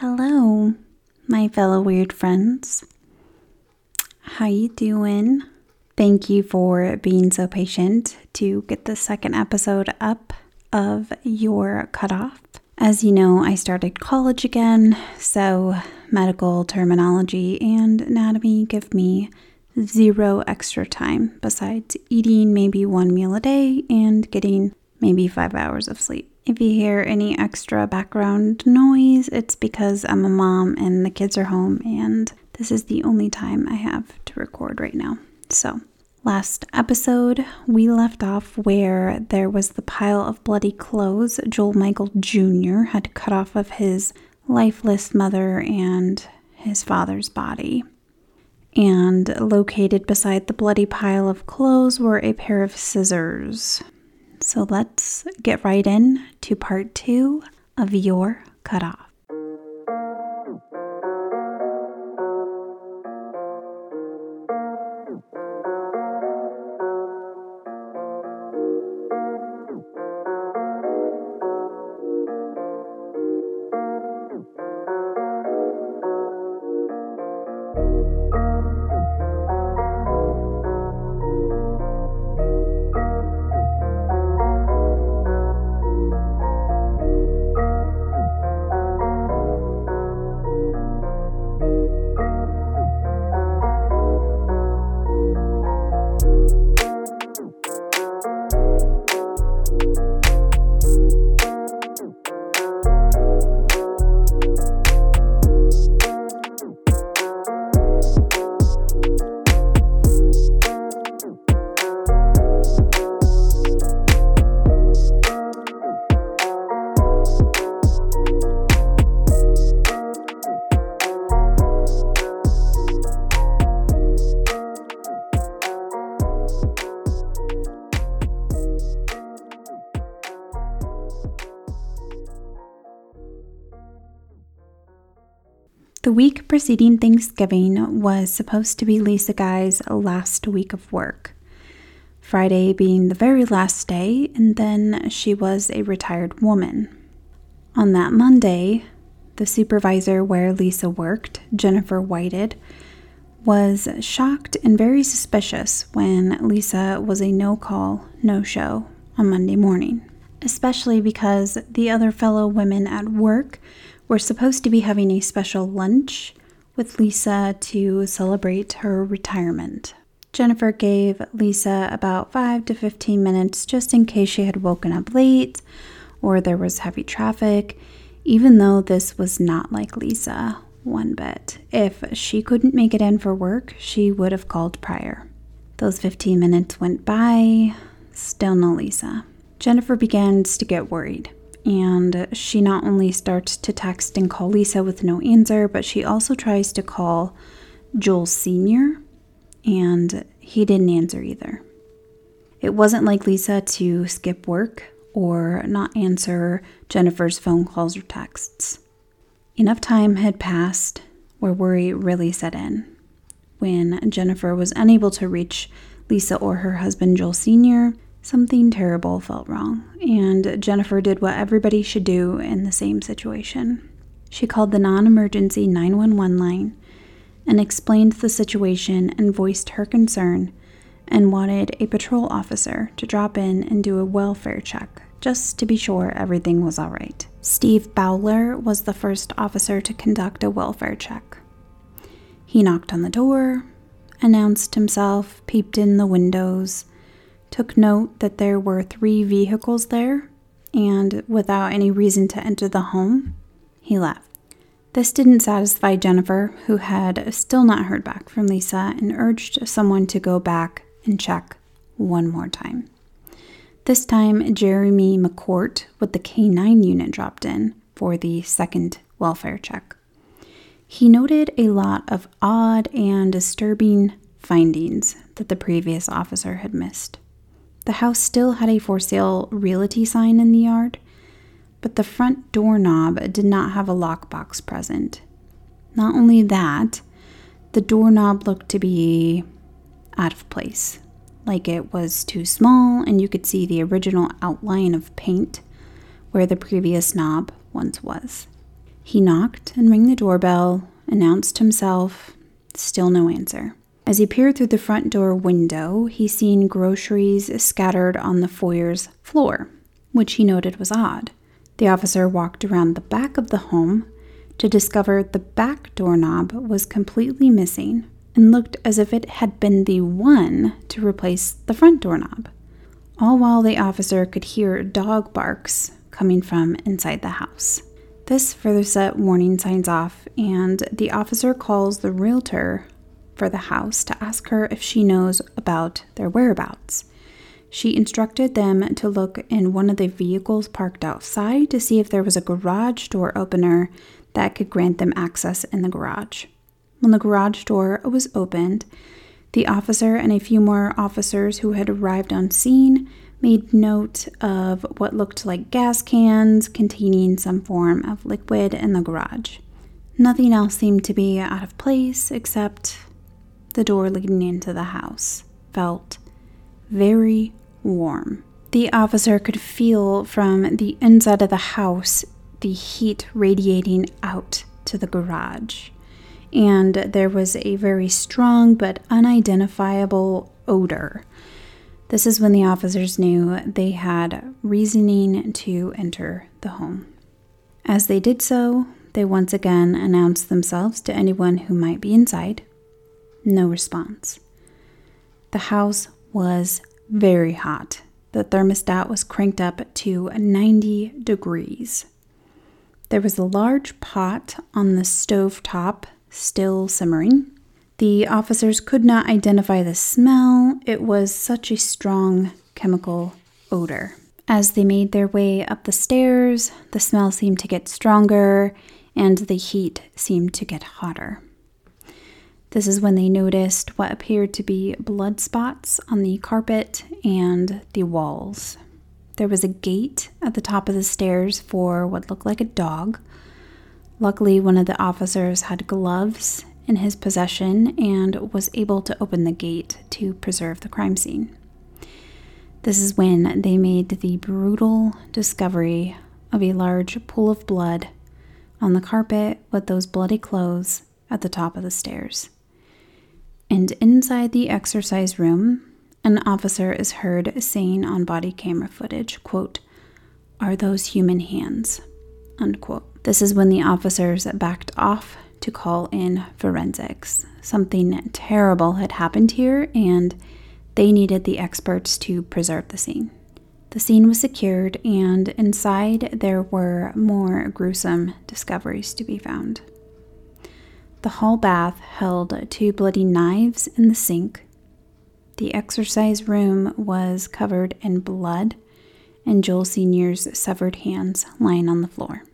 Hello, my fellow weird friends. How you doing? Thank you for being so patient to get the second episode up of your cutoff. As you know, I started college again, so medical terminology and anatomy give me zero extra time besides eating maybe one meal a day and getting maybe five hours of sleep. If you hear any extra background noise, it's because I'm a mom and the kids are home, and this is the only time I have to record right now. So, last episode, we left off where there was the pile of bloody clothes Joel Michael Jr. had cut off of his lifeless mother and his father's body. And located beside the bloody pile of clothes were a pair of scissors. So let's get right in to part two of your cutoff. The week preceding Thanksgiving was supposed to be Lisa Guy's last week of work. Friday being the very last day, and then she was a retired woman. On that Monday, the supervisor where Lisa worked, Jennifer Whited, was shocked and very suspicious when Lisa was a no call, no show on Monday morning, especially because the other fellow women at work we're supposed to be having a special lunch with Lisa to celebrate her retirement. Jennifer gave Lisa about 5 to 15 minutes just in case she had woken up late or there was heavy traffic, even though this was not like Lisa one bit. If she couldn't make it in for work, she would have called prior. Those 15 minutes went by, still no Lisa. Jennifer begins to get worried and she not only starts to text and call Lisa with no answer, but she also tries to call Joel Sr., and he didn't answer either. It wasn't like Lisa to skip work or not answer Jennifer's phone calls or texts. Enough time had passed where worry really set in. When Jennifer was unable to reach Lisa or her husband Joel Sr., Something terrible felt wrong, and Jennifer did what everybody should do in the same situation. She called the non emergency 911 line and explained the situation and voiced her concern and wanted a patrol officer to drop in and do a welfare check just to be sure everything was all right. Steve Bowler was the first officer to conduct a welfare check. He knocked on the door, announced himself, peeped in the windows, took note that there were three vehicles there, and without any reason to enter the home, he left. This didn't satisfy Jennifer, who had still not heard back from Lisa, and urged someone to go back and check one more time. This time, Jeremy McCourt with the K9 unit dropped in for the second welfare check. He noted a lot of odd and disturbing findings that the previous officer had missed. The house still had a for sale realty sign in the yard, but the front doorknob did not have a lockbox present. Not only that, the doorknob looked to be out of place, like it was too small and you could see the original outline of paint where the previous knob once was. He knocked and rang the doorbell, announced himself, still no answer. As he peered through the front door window, he seen groceries scattered on the foyer's floor, which he noted was odd. The officer walked around the back of the home to discover the back doorknob was completely missing and looked as if it had been the one to replace the front doorknob. All while the officer could hear dog barks coming from inside the house. This further set warning signs off, and the officer calls the realtor for the house to ask her if she knows about their whereabouts. She instructed them to look in one of the vehicles parked outside to see if there was a garage door opener that could grant them access in the garage. When the garage door was opened, the officer and a few more officers who had arrived on scene made note of what looked like gas cans containing some form of liquid in the garage. Nothing else seemed to be out of place except the door leading into the house felt very warm. The officer could feel from the inside of the house the heat radiating out to the garage. And there was a very strong but unidentifiable odor. This is when the officers knew they had reasoning to enter the home. As they did so, they once again announced themselves to anyone who might be inside. No response. The house was very hot. The thermostat was cranked up to 90 degrees. There was a large pot on the stove top, still simmering. The officers could not identify the smell, it was such a strong chemical odor. As they made their way up the stairs, the smell seemed to get stronger and the heat seemed to get hotter. This is when they noticed what appeared to be blood spots on the carpet and the walls. There was a gate at the top of the stairs for what looked like a dog. Luckily, one of the officers had gloves in his possession and was able to open the gate to preserve the crime scene. This is when they made the brutal discovery of a large pool of blood on the carpet with those bloody clothes at the top of the stairs. And inside the exercise room, an officer is heard saying on body camera footage, quote, Are those human hands? Unquote. This is when the officers backed off to call in forensics. Something terrible had happened here, and they needed the experts to preserve the scene. The scene was secured, and inside there were more gruesome discoveries to be found. The hall bath held two bloody knives in the sink. The exercise room was covered in blood, and Joel Sr.'s severed hands lying on the floor.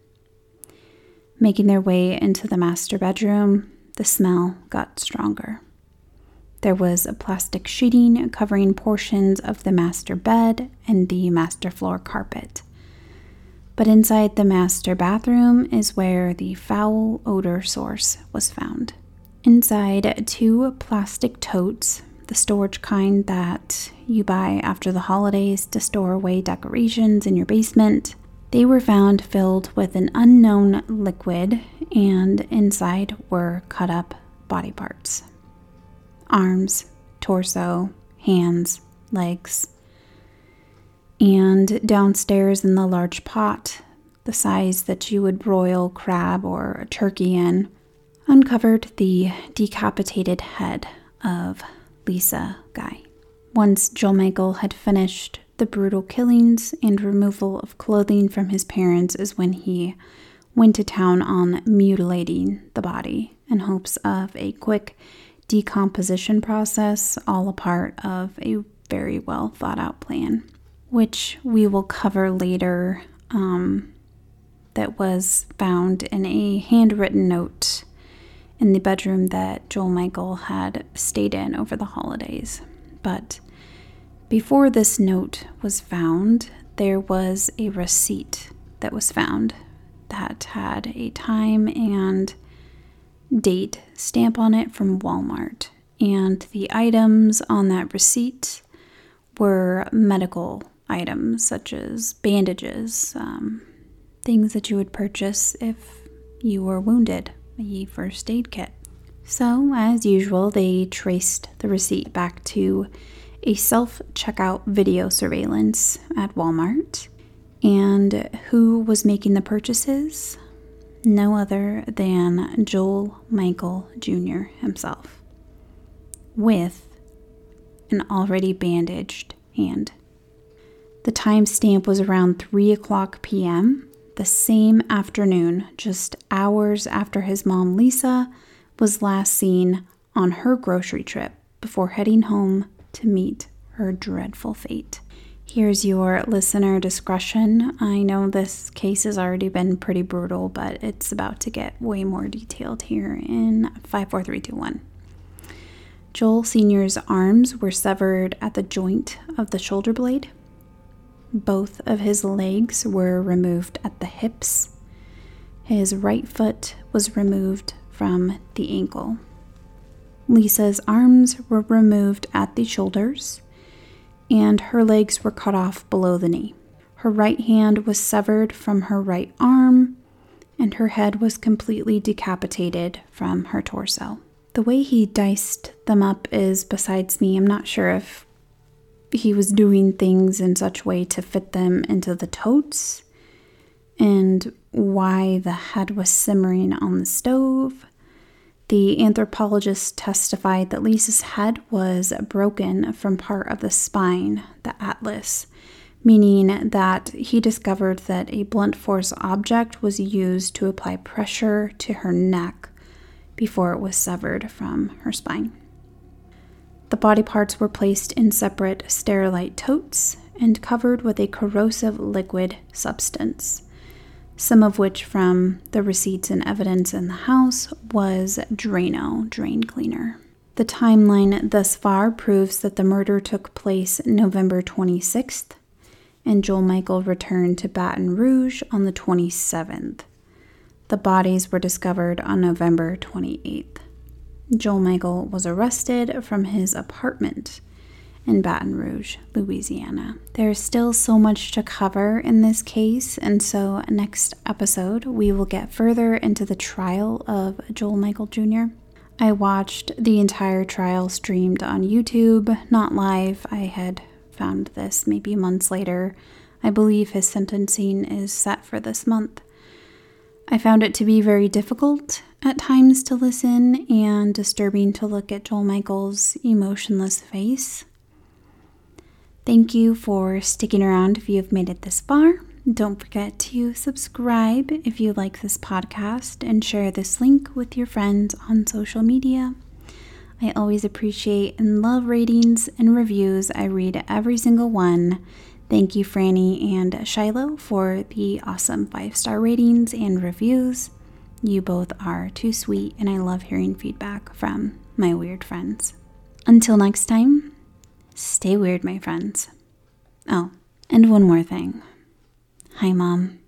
Making their way into the master bedroom, the smell got stronger. There was a plastic sheeting covering portions of the master bed and the master floor carpet. But inside the master bathroom is where the foul odor source was found. Inside two plastic totes, the storage kind that you buy after the holidays to store away decorations in your basement, they were found filled with an unknown liquid, and inside were cut up body parts arms, torso, hands, legs, and downstairs in the large pot, the size that you would broil crab or a turkey in, uncovered the decapitated head of Lisa Guy. Once Joel Michael had finished the brutal killings and removal of clothing from his parents, is when he went to town on mutilating the body in hopes of a quick decomposition process, all a part of a very well thought out plan which we will cover later, um, that was found in a handwritten note in the bedroom that Joel Michael had stayed in over the holidays. But before this note was found, there was a receipt that was found that had a time and date stamp on it from Walmart. And the items on that receipt were medical items such as bandages, um, things that you would purchase if you were wounded, a first aid kit. So, as usual, they traced the receipt back to a self checkout video surveillance at Walmart. And who was making the purchases? No other than Joel Michael Jr. himself, with an already bandaged hand. The timestamp was around 3 o'clock p.m., the same afternoon, just hours after his mom, Lisa, was last seen on her grocery trip before heading home to meet her dreadful fate. Here's your listener discretion. I know this case has already been pretty brutal, but it's about to get way more detailed here in 54321. Joel Sr.'s arms were severed at the joint of the shoulder blade. Both of his legs were removed at the hips. His right foot was removed from the ankle. Lisa's arms were removed at the shoulders, and her legs were cut off below the knee. Her right hand was severed from her right arm, and her head was completely decapitated from her torso. The way he diced them up is besides me. I'm not sure if he was doing things in such way to fit them into the totes and why the head was simmering on the stove. The anthropologist testified that Lisa's head was broken from part of the spine, the atlas, meaning that he discovered that a blunt force object was used to apply pressure to her neck before it was severed from her spine. The body parts were placed in separate sterilite totes and covered with a corrosive liquid substance, some of which from the receipts and evidence in the house was Drano drain cleaner. The timeline thus far proves that the murder took place November 26th, and Joel Michael returned to Baton Rouge on the 27th. The bodies were discovered on November 28th. Joel Michael was arrested from his apartment in Baton Rouge, Louisiana. There's still so much to cover in this case, and so next episode we will get further into the trial of Joel Michael Jr. I watched the entire trial streamed on YouTube, not live. I had found this maybe months later. I believe his sentencing is set for this month. I found it to be very difficult at times to listen and disturbing to look at Joel Michael's emotionless face. Thank you for sticking around if you have made it this far. Don't forget to subscribe if you like this podcast and share this link with your friends on social media. I always appreciate and love ratings and reviews. I read every single one. Thank you, Franny and Shiloh, for the awesome five star ratings and reviews. You both are too sweet, and I love hearing feedback from my weird friends. Until next time, stay weird, my friends. Oh, and one more thing. Hi, Mom.